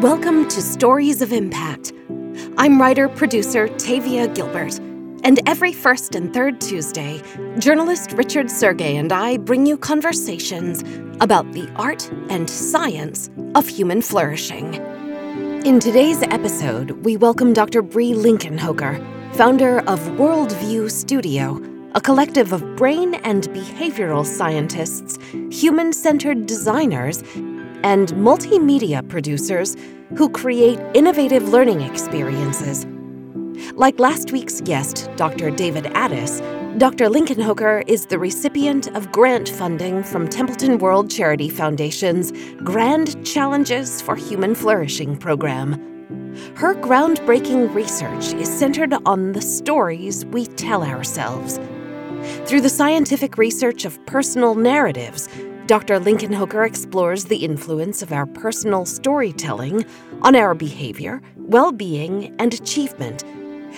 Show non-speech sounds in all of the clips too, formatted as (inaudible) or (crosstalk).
Welcome to Stories of Impact. I'm writer producer Tavia Gilbert, and every first and third Tuesday, journalist Richard Sergay and I bring you conversations about the art and science of human flourishing. In today's episode, we welcome Dr. Brie Linkenhoker, founder of Worldview Studio, a collective of brain and behavioral scientists, human centered designers, and multimedia producers who create innovative learning experiences. Like last week's guest, Dr. David Addis, Dr. Linkenhoker is the recipient of grant funding from Templeton World Charity Foundation's Grand Challenges for Human Flourishing program. Her groundbreaking research is centered on the stories we tell ourselves. Through the scientific research of personal narratives, Dr. Linkenhoker explores the influence of our personal storytelling on our behavior, well being, and achievement,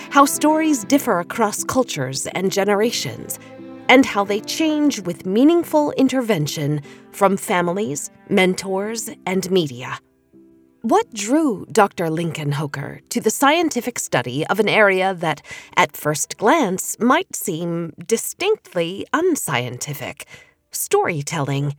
how stories differ across cultures and generations, and how they change with meaningful intervention from families, mentors, and media. What drew Dr. Linkenhoker to the scientific study of an area that, at first glance, might seem distinctly unscientific? Storytelling.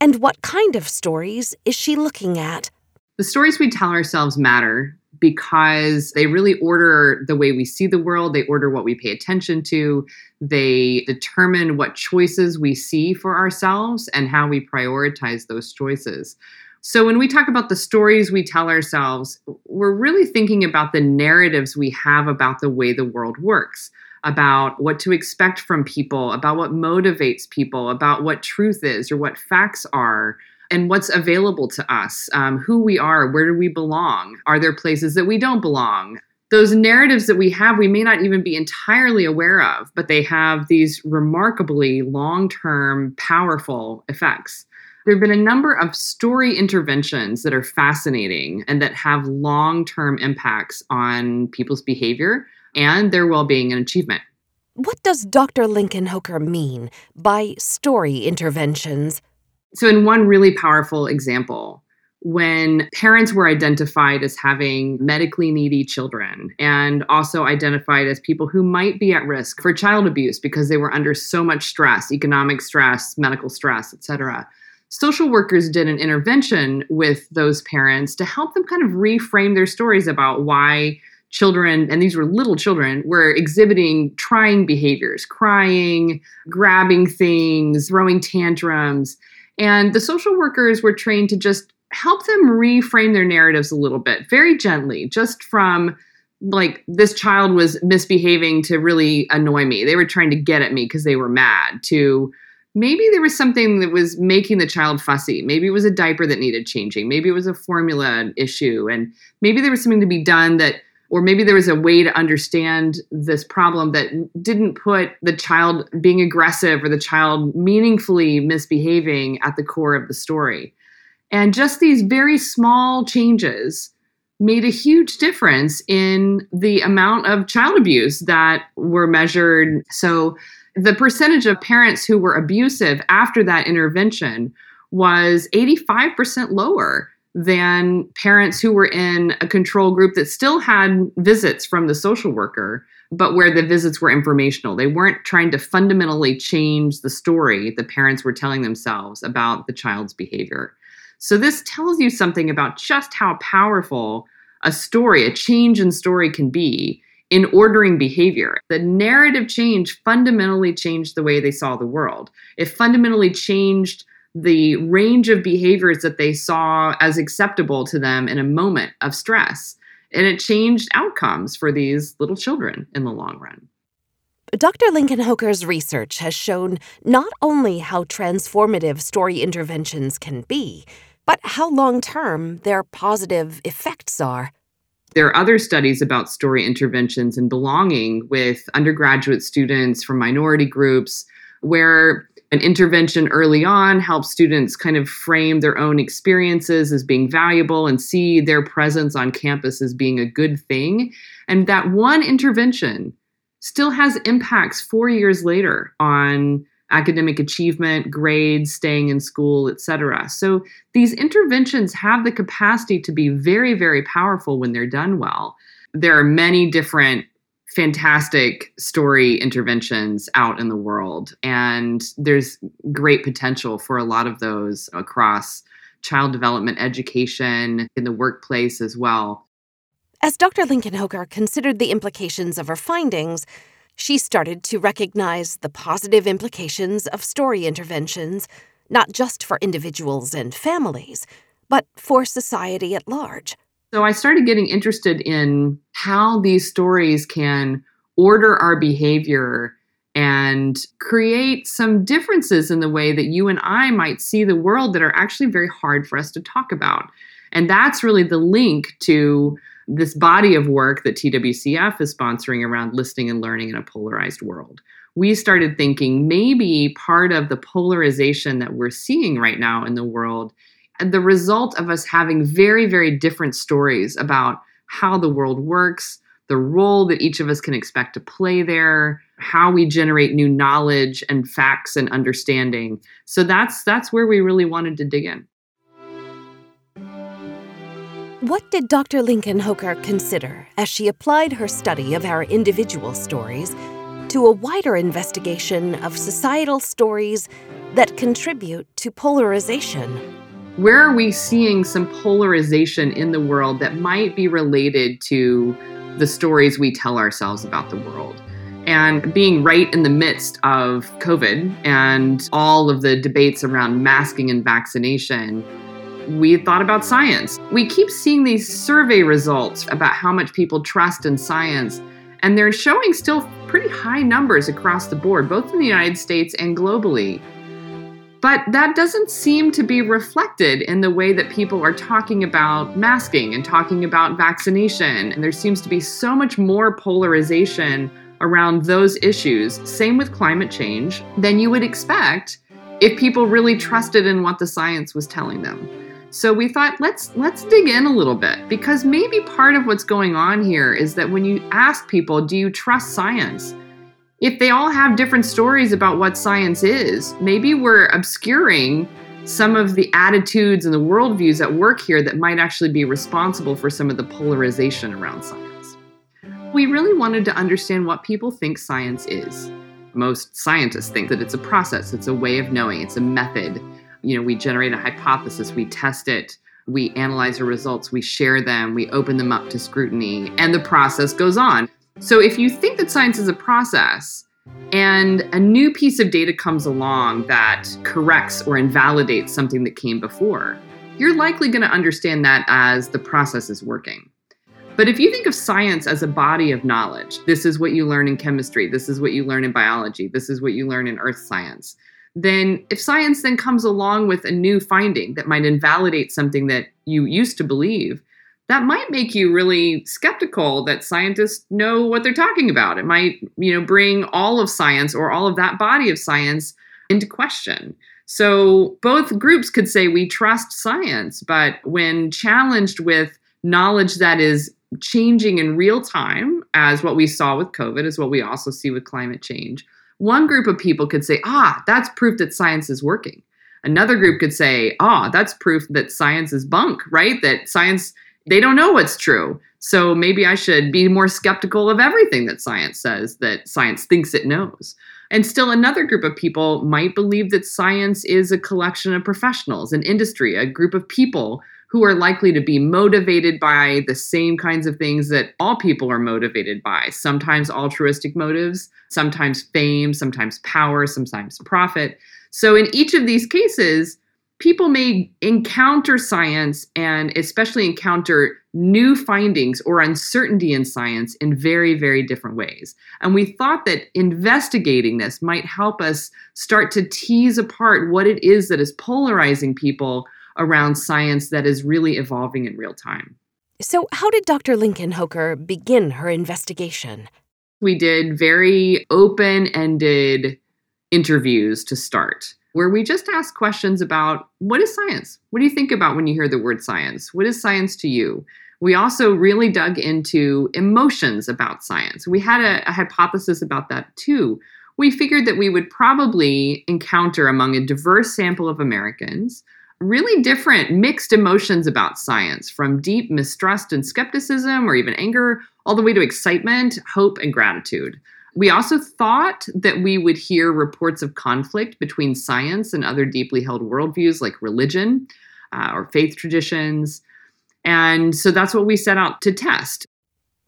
And what kind of stories is she looking at? The stories we tell ourselves matter because they really order the way we see the world, they order what we pay attention to, they determine what choices we see for ourselves and how we prioritize those choices. So, when we talk about the stories we tell ourselves, we're really thinking about the narratives we have about the way the world works about what to expect from people, about what motivates people, about what truth is or what facts are, and what's available to us, um, who we are, where do we belong? Are there places that we don't belong? Those narratives that we have, we may not even be entirely aware of, but they have these remarkably long term, powerful effects. There have been a number of story interventions that are fascinating and that have long term impacts on people's behavior and their well being and achievement. What does Dr. Linkenhoker mean by story interventions? So, in one really powerful example, when parents were identified as having medically needy children and also identified as people who might be at risk for child abuse because they were under so much stress, economic stress, medical stress, etc. Social workers did an intervention with those parents to help them kind of reframe their stories about why children, and these were little children, were exhibiting trying behaviors, crying, grabbing things, throwing tantrums. And the social workers were trained to just help them reframe their narratives a little bit, very gently, just from like this child was misbehaving to really annoy me. They were trying to get at me because they were mad, to maybe there was something that was making the child fussy. Maybe it was a diaper that needed changing. Maybe it was a formula issue. And maybe there was something to be done that or maybe there was a way to understand this problem that didn't put the child being aggressive or the child meaningfully misbehaving at the core of the story. And just these very small changes made a huge difference in the amount of child abuse that were measured. So, the percentage of parents who were abusive after that intervention was 85% lower than parents who were in a control group that still had visits from the social worker, but where the visits were informational. They weren't trying to fundamentally change the story the parents were telling themselves about the child's behavior. So, this tells you something about just how powerful a story, a change in story can be in ordering behavior. The narrative change fundamentally changed the way they saw the world. It fundamentally changed the range of behaviors that they saw as acceptable to them in a moment of stress. And it changed outcomes for these little children in the long run. Dr. Linkenhoker's research has shown not only how transformative story interventions can be, but how long term their positive effects are. There are other studies about story interventions and belonging with undergraduate students from minority groups where an intervention early on helps students kind of frame their own experiences as being valuable and see their presence on campus as being a good thing. And that one intervention still has impacts four years later on academic achievement, grades, staying in school, etc. So these interventions have the capacity to be very, very powerful when they're done well. There are many different fantastic story interventions out in the world, and there's great potential for a lot of those across child development education in the workplace as well. As Dr. Linkenhoker considered the implications of her findings, she started to recognize the positive implications of story interventions, not just for individuals and families, but for society at large. So I started getting interested in how these stories can order our behavior and create some differences in the way that you and I might see the world that are actually very hard for us to talk about. And that's really the link to this body of work that TWCF is sponsoring around listening and learning in a polarized world. We started thinking maybe part of the polarization that we're seeing right now in the world, the result of us having very, very different stories about how the world works, the role that each of us can expect to play there, how we generate new knowledge and facts and understanding. So that's that's where we really wanted to dig in. What did Dr. Linkenhoker consider as she applied her study of our individual stories to a wider investigation of societal stories that contribute to polarization? Where are we seeing some polarization in the world that might be related to the stories we tell ourselves about the world? And being right in the midst of COVID and all of the debates around masking and vaccination, we thought about science. We keep seeing these survey results about how much people trust in science, and they're showing still pretty high numbers across the board, both in the United States and globally. But that doesn't seem to be reflected in the way that people are talking about masking and talking about vaccination. And there seems to be so much more polarization around those issues, same with climate change, than you would expect if people really trusted in what the science was telling them. So we thought let's let's dig in a little bit because maybe part of what's going on here is that when you ask people, do you trust science? If they all have different stories about what science is, maybe we're obscuring some of the attitudes and the worldviews at work here that might actually be responsible for some of the polarization around science. We really wanted to understand what people think science is. Most scientists think that it's a process, it's a way of knowing, it's a method you know, we generate a hypothesis, we test it, we analyze the results, we share them, we open them up to scrutiny, and the process goes on. So if you think that science is a process, and a new piece of data comes along that corrects or invalidates something that came before, you're likely going to understand that as the process is working. But if you think of science as a body of knowledge, this is what you learn in chemistry, this is what you learn in biology, this is what you learn in earth science then if science then comes along with a new finding that might invalidate something that you used to believe, that might make you really skeptical that scientists know what they're talking about. It might, you know, bring all of science or all of that body of science into question. So both groups could say we trust science, but when challenged with knowledge that is changing in real time, as what we saw with COVID, is what we also see with climate change, one group of people could say, ah, that's proof that science is working. Another group could say, ah, that's proof that science is bunk, right? That science, they don't know what's true. So maybe I should be more skeptical of everything that science says, that science thinks it knows. And still, another group of people might believe that science is a collection of professionals, an industry, a group of people who are likely to be motivated by the same kinds of things that all people are motivated by sometimes altruistic motives, sometimes fame, sometimes power, sometimes profit. So, in each of these cases, people may encounter science and especially encounter new findings or uncertainty in science in very, very different ways. And we thought that investigating this might help us start to tease apart what it is that is polarizing people around science that is really evolving in real time. So, how did Dr. Linkenhoker begin her investigation? We did very open ended interviews to start, where we just asked questions about what is science? What do you think about when you hear the word science? What is science to you? We also really dug into emotions about science. We had a, a hypothesis about that too, we figured that we would probably encounter among a diverse sample of Americans really different mixed emotions about science from deep mistrust and skepticism or even anger all the way to excitement, hope, and gratitude. We also thought that we would hear reports of conflict between science and other deeply held worldviews like religion uh, or faith traditions. And so that's what we set out to test.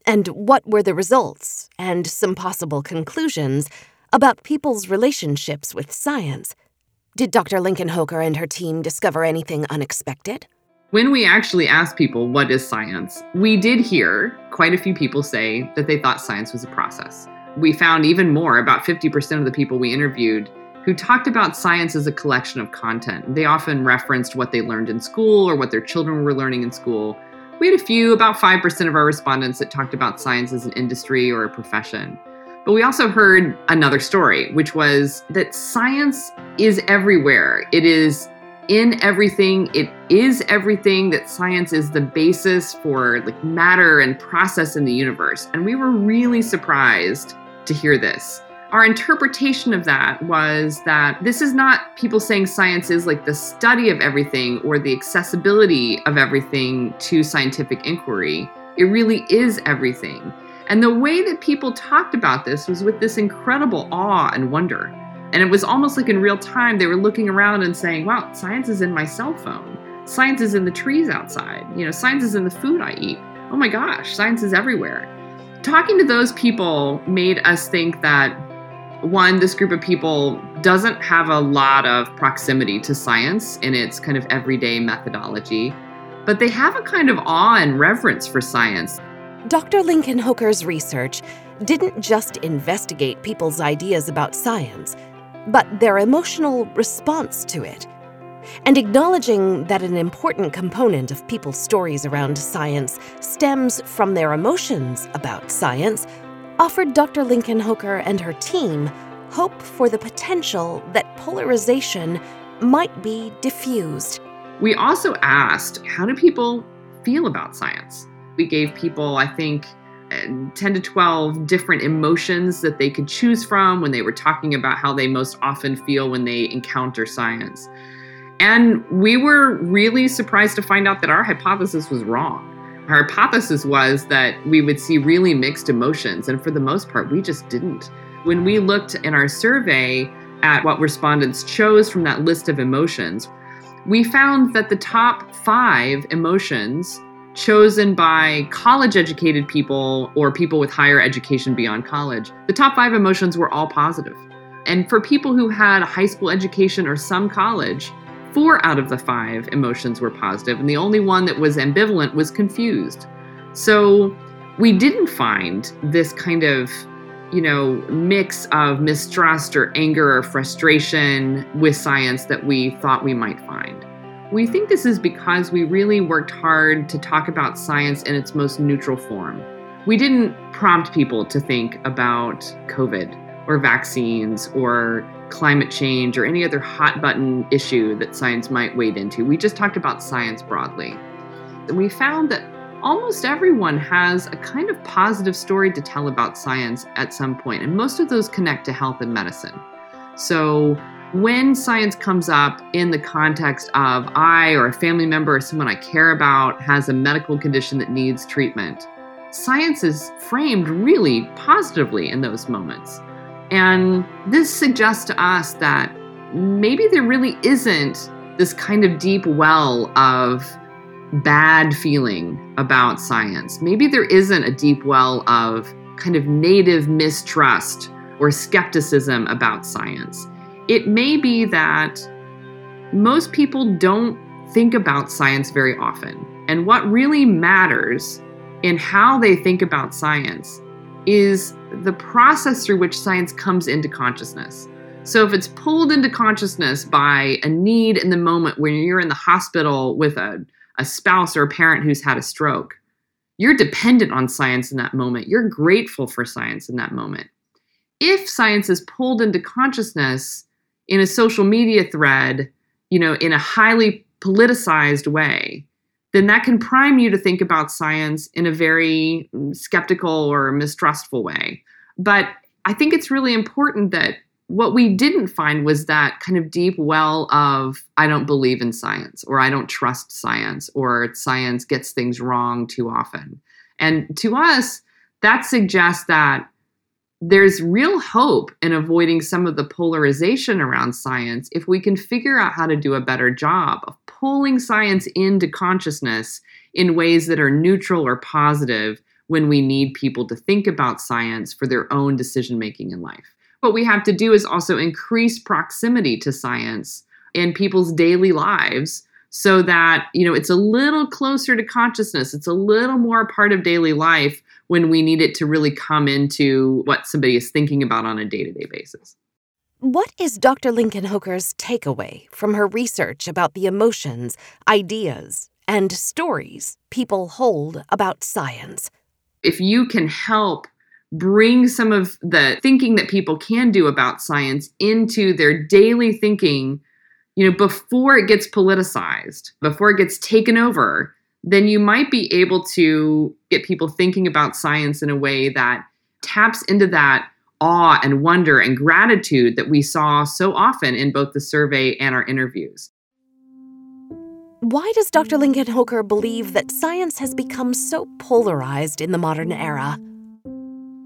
And what were the results and some possible conclusions about people's relationships with science? Did Dr. Linkenhoker and her team discover anything unexpected? When we actually asked people, what is science? We did hear quite a few people say that they thought science was a process we found even more about 50% of the people we interviewed who talked about science as a collection of content. They often referenced what they learned in school or what their children were learning in school. We had a few, about 5% of our respondents, that talked about science as an industry or a profession. But we also heard another story, which was that science is everywhere. It is in everything. It is everything that science is the basis for like matter and process in the universe. And we were really surprised to hear this. Our interpretation of that was that this is not people saying science is like the study of everything or the accessibility of everything to scientific inquiry. It really is everything. And the way that people talked about this was with this incredible awe and wonder. And it was almost like in real time, they were looking around and saying, wow, science is in my cell phone. Science is in the trees outside. You know, science is in the food I eat. Oh my gosh, science is everywhere talking to those people made us think that one, this group of people doesn't have a lot of proximity to science in its kind of everyday methodology, but they have a kind of awe and reverence for science. Dr. Linkenhoker's research didn't just investigate people's ideas about science, but their emotional response to it. And acknowledging that an important component of people's stories around science stems from their emotions about science offered Dr. Linkenhoker and her team hope for the potential that polarization might be diffused. We also asked how do people feel about science? We gave people, I think, uh, 10 to 12 different emotions that they could choose from when they were talking about how they most often feel when they encounter science. And we were really surprised to find out that our hypothesis was wrong. Our hypothesis was that we would see really mixed emotions, and for the most part, we just didn't. When we looked in our survey at what respondents chose from that list of emotions, we found that the top five emotions chosen by college educated people or people with higher education beyond college, the top five emotions were all positive. And for people who had a high school education or some college, Four out of the five emotions were positive, and the only one that was ambivalent was confused. So we didn't find this kind of, you know, mix of mistrust or anger or frustration with science that we thought we might find. We think this is because we really worked hard to talk about science in its most neutral form. We didn't prompt people to think about COVID or vaccines or climate change or any other hot button issue that science might wade into. We just talked about science broadly. And we found that almost everyone has a kind of positive story to tell about science at some point, and most of those connect to health and medicine. So when science comes up in the context of I or a family member or someone I care about has a medical condition that needs treatment, science is framed really positively in those moments. And this suggests to us that maybe there really isn't this kind of deep well of bad feeling about science. Maybe there isn't a deep well of kind of native mistrust or skepticism about science. It may be that most people don't think about science very often. And what really matters in how they think about science is the process through which science comes into consciousness. So, if it's pulled into consciousness by a need in the moment when you're in the hospital with a, a spouse or a parent who's had a stroke, you're dependent on science in that moment. You're grateful for science in that moment. If science is pulled into consciousness in a social media thread, you know, in a highly politicized way, then that can prime you to think about science in a very skeptical or mistrustful way. But I think it's really important that what we didn't find was that kind of deep well of I don't believe in science or I don't trust science or science gets things wrong too often. And to us, that suggests that there's real hope in avoiding some of the polarization around science if we can figure out how to do a better job of pulling science into consciousness in ways that are neutral or positive when we need people to think about science for their own decision making in life. What we have to do is also increase proximity to science in people's daily lives so that you know it's a little closer to consciousness it's a little more part of daily life when we need it to really come into what somebody is thinking about on a day-to-day basis what is Dr. Linkenhoker's takeaway from her research about the emotions, ideas, and stories people hold about science? If you can help bring some of the thinking that people can do about science into their daily thinking, you know, before it gets politicized, before it gets taken over, then you might be able to get people thinking about science in a way that taps into that awe and wonder and gratitude that we saw so often in both the survey and our interviews. Why does Dr. Linkenhoker believe that science has become so polarized in the modern era?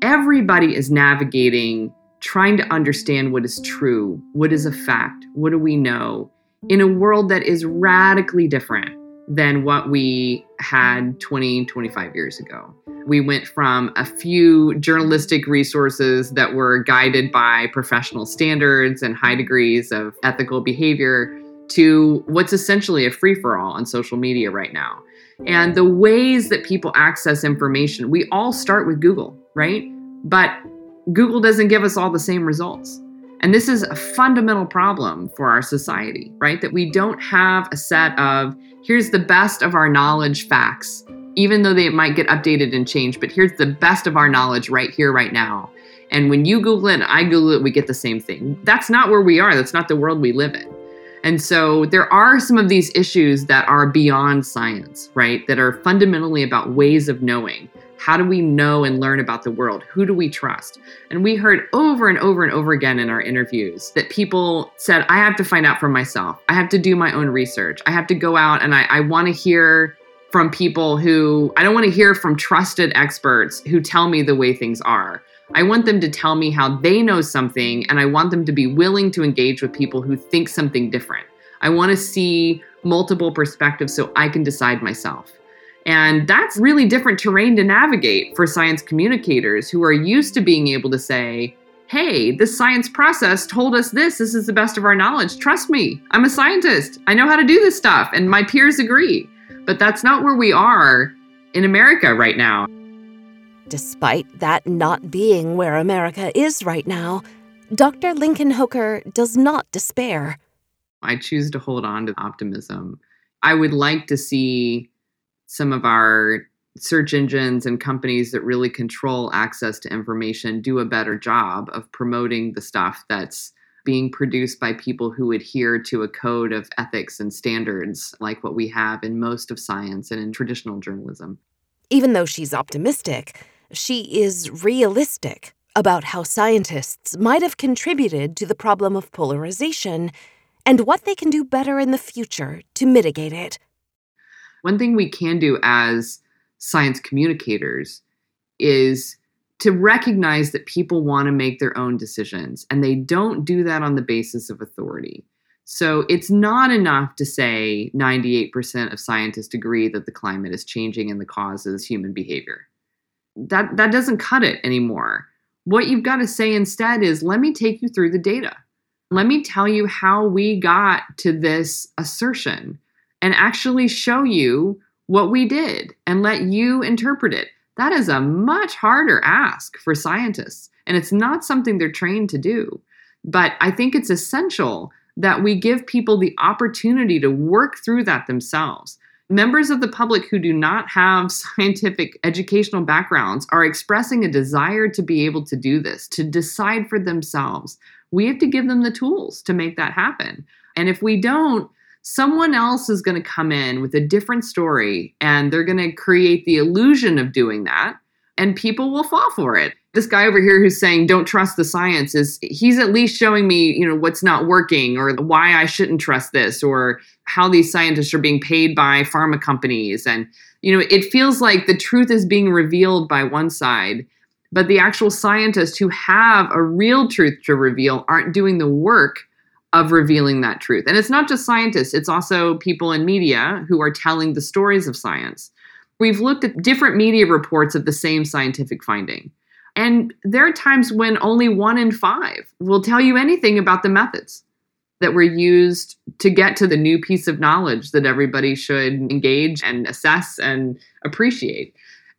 Everybody is navigating trying to understand what is true, what is a fact, what do we know, in a world that is radically different than what we had 20, 25 years ago. We went from a few journalistic resources that were guided by professional standards and high degrees of ethical behavior to what's essentially a free for all on social media right now. And the ways that people access information, we all start with Google, right? But Google doesn't give us all the same results. And this is a fundamental problem for our society, right? That we don't have a set of here's the best of our knowledge facts, even though they might get updated and changed, but here's the best of our knowledge right here, right now. And when you Google it and I Google it, we get the same thing. That's not where we are. That's not the world we live in. And so there are some of these issues that are beyond science, right? That are fundamentally about ways of knowing. How do we know and learn about the world? Who do we trust? And we heard over and over and over again in our interviews that people said, I have to find out for myself. I have to do my own research. I have to go out and I, I want to hear from people who, I don't want to hear from trusted experts who tell me the way things are. I want them to tell me how they know something, and I want them to be willing to engage with people who think something different. I want to see multiple perspectives so I can decide myself. And that's really different terrain to navigate for science communicators who are used to being able to say, hey, this science process told us this. This is the best of our knowledge. Trust me, I'm a scientist. I know how to do this stuff, and my peers agree. But that's not where we are in America right now. Despite that not being where America is right now, Dr. Linkenhoker does not despair. I choose to hold on to optimism. I would like to see some of our search engines and companies that really control access to information do a better job of promoting the stuff that's being produced by people who adhere to a code of ethics and standards like what we have in most of science and in traditional journalism. Even though she's optimistic, she is realistic about how scientists might have contributed to the problem of polarization and what they can do better in the future to mitigate it. One thing we can do as science communicators is to recognize that people want to make their own decisions and they don't do that on the basis of authority. So it's not enough to say 98% of scientists agree that the climate is changing and the cause is human behavior. That that doesn't cut it anymore. What you've got to say instead is let me take you through the data. Let me tell you how we got to this assertion and actually show you what we did and let you interpret it. That is a much harder ask for scientists, and it's not something they're trained to do. But I think it's essential that we give people the opportunity to work through that themselves. Members of the public who do not have (laughs) scientific educational backgrounds are expressing a desire to be able to do this, to decide for themselves. We have to give them the tools to make that happen. And if we don't, someone else is going to come in with a different story and they're going to create the illusion of doing that and people will fall for it. This guy over here who's saying don't trust the science is he's at least showing me you know what's not working or why i shouldn't trust this or how these scientists are being paid by pharma companies and you know it feels like the truth is being revealed by one side but the actual scientists who have a real truth to reveal aren't doing the work of revealing that truth. And it's not just scientists it's also people in media who are telling the stories of science. We've looked at different media reports of the same scientific finding. And there are times when only one in five will tell you anything about the methods that were used to get to the new piece of knowledge that everybody should engage and assess and appreciate.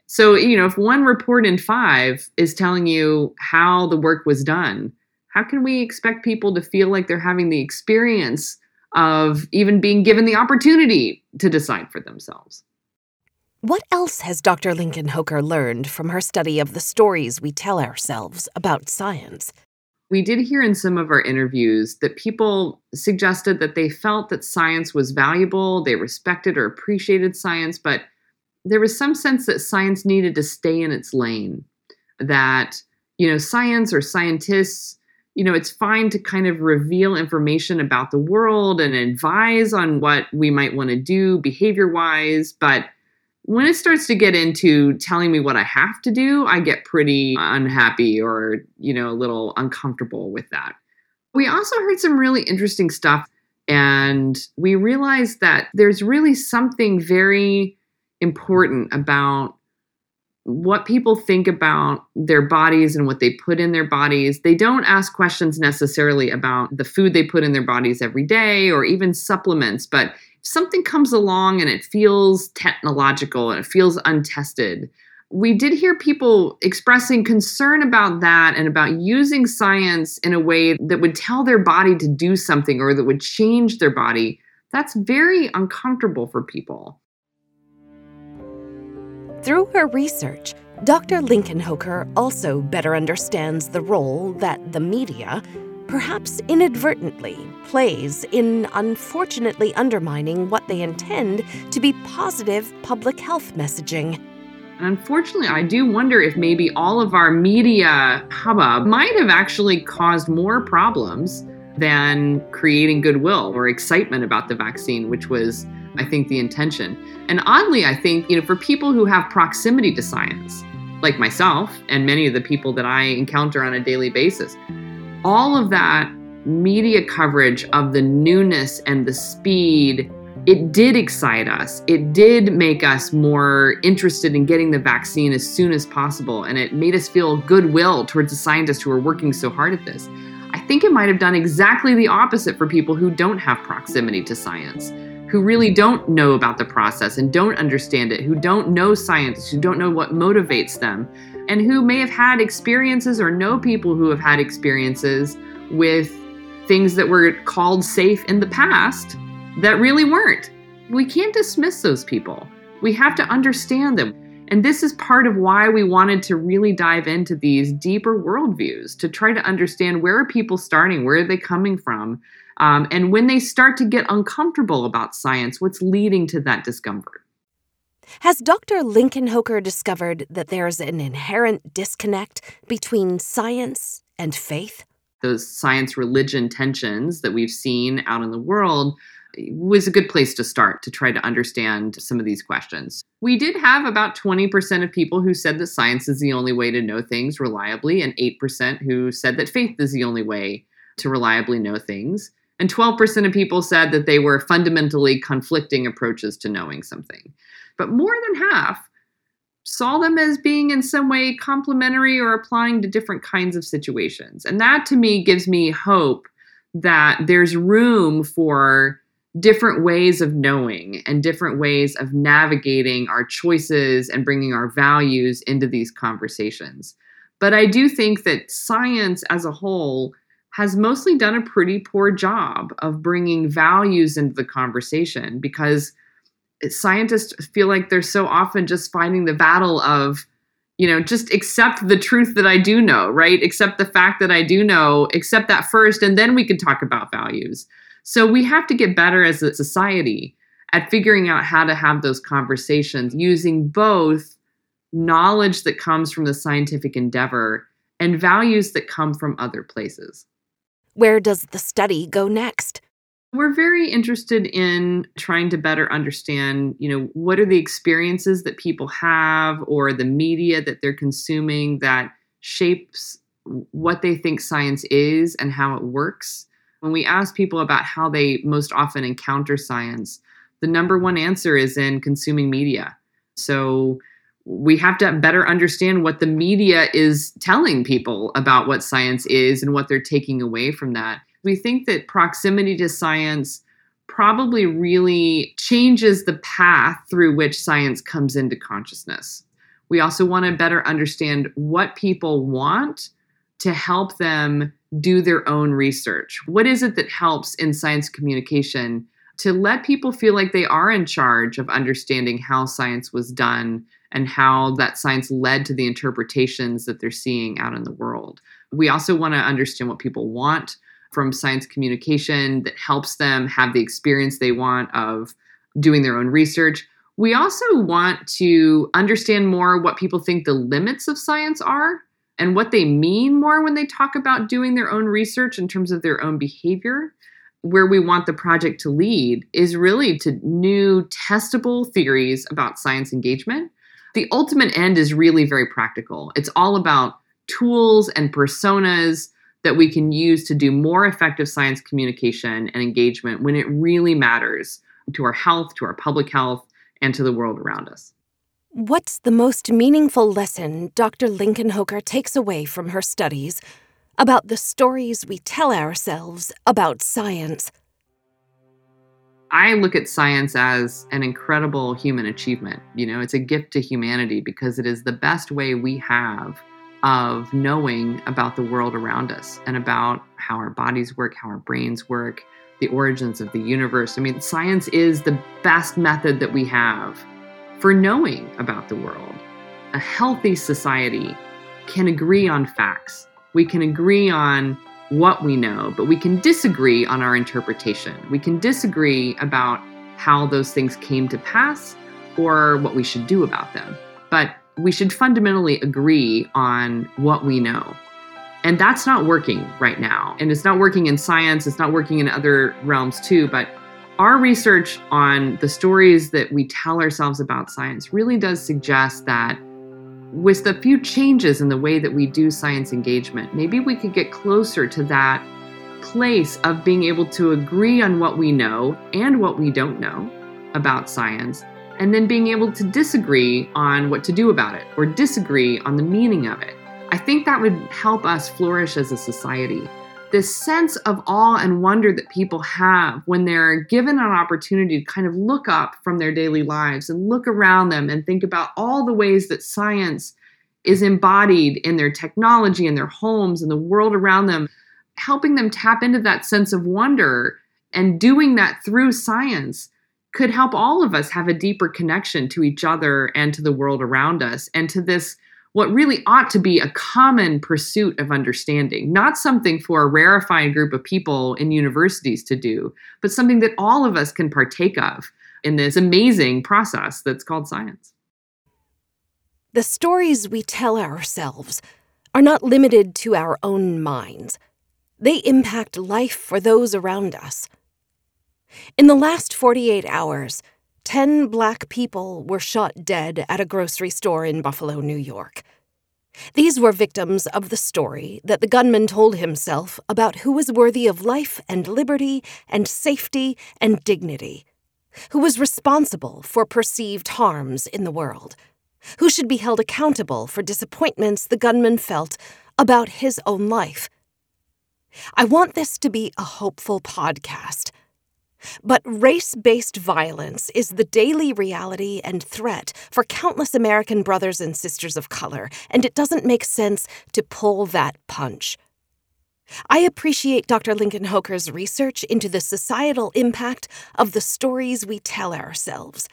So, you know, if one report in five is telling you how the work was done, how can we expect people to feel like they're having the experience of even being given the opportunity to decide for themselves? What else has Dr. Linkenhoker learned from her study of the stories we tell ourselves about science? We did hear in some of our interviews that people suggested that they felt that science was valuable, they respected or appreciated science, but there was some sense that science needed to stay in its lane. That, you know, science or scientists, you know, it's fine to kind of reveal information about the world and advise on what we might want to do behavior wise, but when it starts to get into telling me what I have to do, I get pretty unhappy or, you know, a little uncomfortable with that. We also heard some really interesting stuff, and we realized that there's really something very important about what people think about their bodies and what they put in their bodies. They don't ask questions necessarily about the food they put in their bodies every day or even supplements, but if something comes along and it feels technological and it feels untested. We did hear people expressing concern about that and about using science in a way that would tell their body to do something or that would change their body. That's very uncomfortable for people. Through her research, Dr. Linkenhoker also better understands the role that the media, perhaps inadvertently, plays in unfortunately undermining what they intend to be positive public health messaging. Unfortunately, I do wonder if maybe all of our media hubbub might have actually caused more problems than creating goodwill or excitement about the vaccine, which was, I think, the intention. And oddly, I think, you know, for people who have proximity to science, like myself and many of the people that I encounter on a daily basis, all of that media coverage of the newness and the speed it did excite us. It did make us more interested in getting the vaccine as soon as possible. And it made us feel goodwill towards the scientists who are working so hard at this. I think it might have done exactly the opposite for people who don't have proximity to science, who really don't know about the process and don't understand it, who don't know science, who don't know what motivates them, and who may have had experiences or know people who have had experiences with things that were called safe in the past that really weren't. We can't dismiss those people. We have to understand them. And this is part of why we wanted to really dive into these deeper worldviews to try to understand where are people starting, where are they coming from, um, and when they start to get uncomfortable about science, what's leading to that discomfort. Has Dr. Linkenhoker discovered that there's an inherent disconnect between science and faith? Those science religion tensions that we've seen out in the world was a good place to start to try to understand some of these questions. We did have about 20% of people who said that science is the only way to know things reliably, and 8% who said that faith is the only way to reliably know things. And 12% of people said that they were fundamentally conflicting approaches to knowing something but more than half saw them as being in some way complementary or applying to different kinds of situations. And that to me gives me hope that there's room for different ways of knowing and different ways of navigating our choices and bringing our values into these conversations. But I do think that science as a whole has mostly done a pretty poor job of bringing values into the conversation because scientists feel like they're so often just fighting the battle of you know just accept the truth that i do know right accept the fact that i do know accept that first and then we can talk about values so we have to get better as a society at figuring out how to have those conversations using both knowledge that comes from the scientific endeavor and values that come from other places. Where does the study go next? We're very interested in trying to better understand, you know, what are the experiences that people have or the media that they're consuming that shapes what they think science is and how it works. When we ask people about how they most often encounter science, the number one answer is in consuming media. So we have to better understand what the media is telling people about what science is and what they're taking away from that. We think that proximity to science probably really changes the path through which science comes into consciousness. We also want to better understand what people want to help them do their own research. What is it that helps in science communication to let people feel like they are in charge of understanding how science was done and how that science led to the interpretations that they're seeing out in the world? We also want to understand what people want from science communication that helps them have the experience they want of doing their own research. We also want to understand more what people think the limits of science are and what they mean more when they talk about doing their own research in terms of their own behavior. Where we want the project to lead is really to new testable theories about science engagement. The ultimate end is really very practical. It's all about tools and personas that we can use to do more effective science communication and engagement when it really matters to our health, to our public health, and to the world around us. What's the most meaningful lesson Dr. Linkenhoker takes away from her studies about the stories we tell ourselves about science? I look at science as an incredible human achievement. You know, it's a gift to humanity because it is the best way we have of knowing about the world around us and about how our bodies work, how our brains work, the origins of the universe. I mean, science is the best method that we have for knowing about the world. A healthy society can agree on facts. We can agree on what we know, but we can disagree on our interpretation. We can disagree about how those things came to pass or what we should do about them. But we should fundamentally agree on what we know. And that's not working right now. And it's not working in science, it's not working in other realms too. But our research on the stories that we tell ourselves about science really does suggest that with the few changes in the way that we do science engagement, maybe we could get closer to that place of being able to agree on what we know and what we don't know about science, and then being able to disagree on what to do about it or disagree on the meaning of it. I think that would help us flourish as a society this sense of awe and wonder that people have when they're given an opportunity to kind of look up from their daily lives and look around them and think about all the ways that science is embodied in their technology in their homes and the world around them helping them tap into that sense of wonder and doing that through science could help all of us have a deeper connection to each other and to the world around us and to this what really ought to be a common pursuit of understanding, not something for a rarefied group of people in universities to do, but something that all of us can partake of in this amazing process that's called science. The stories we tell ourselves are not limited to our own minds. They impact life for those around us. In the last 48 hours, 10 black people were shot dead at a grocery store in Buffalo, New York. These were victims of the story that the gunman told himself about who was worthy of life and liberty and safety and dignity, who was responsible for perceived harms in the world, who should be held accountable for disappointments the gunman felt about his own life. I want this to be a hopeful podcast but race based violence is the daily reality and threat for countless American brothers and sisters of color, and it doesn't make sense to pull that punch. I appreciate Dr. Linkenhoker's research into the societal impact of the stories we tell ourselves.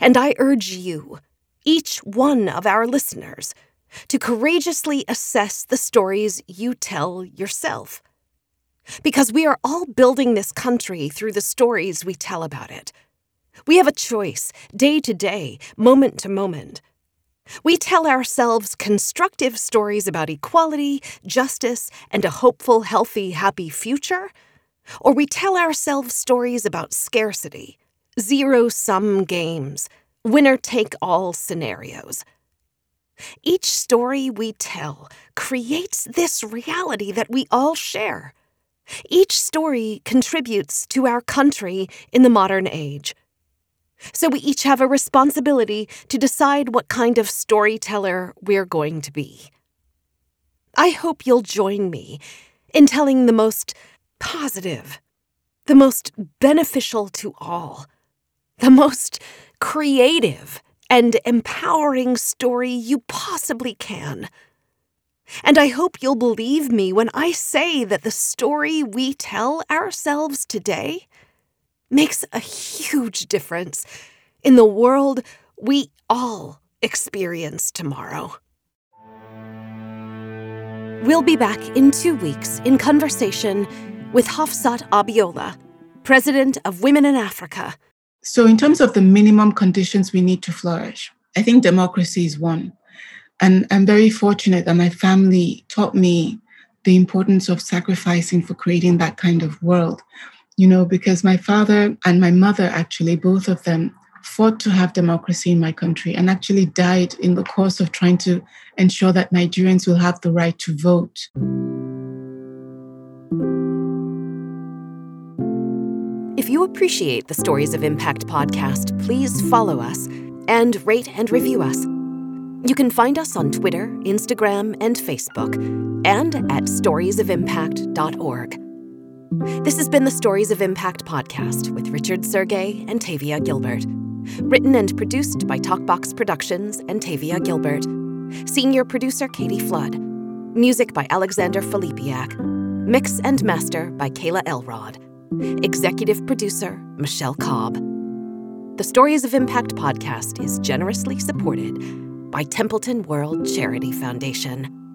And I urge you, each one of our listeners, to courageously assess the stories you tell yourself. Because we are all building this country through the stories we tell about it. We have a choice, day to day, moment to moment. We tell ourselves constructive stories about equality, justice, and a hopeful, healthy, happy future. Or we tell ourselves stories about scarcity, zero sum games, winner take all scenarios. Each story we tell creates this reality that we all share. Each story contributes to our country in the modern age. So we each have a responsibility to decide what kind of storyteller we're going to be. I hope you'll join me in telling the most positive, the most beneficial to all, the most creative and empowering story you possibly can. And I hope you'll believe me when I say that the story we tell ourselves today makes a huge difference in the world we all experience tomorrow. We'll be back in two weeks in conversation with Hafsat Abiola, President of Women in Africa. So, in terms of the minimum conditions we need to flourish, I think democracy is one. And I'm very fortunate that my family taught me the importance of sacrificing for creating that kind of world. You know, because my father and my mother, actually, both of them fought to have democracy in my country and actually died in the course of trying to ensure that Nigerians will have the right to vote. If you appreciate the Stories of Impact podcast, please follow us and rate and review us. You can find us on Twitter, Instagram, and Facebook, and at storiesofimpact.org. This has been the Stories of Impact podcast with Richard Sergay and Tavia Gilbert. Written and produced by Talkbox Productions and Tavia Gilbert. Senior producer Katie Flood. Music by Alexander Filipiak. Mix and master by Kayla Elrod. Executive producer Michelle Cobb. The Stories of Impact podcast is generously supported by Templeton World Charity Foundation.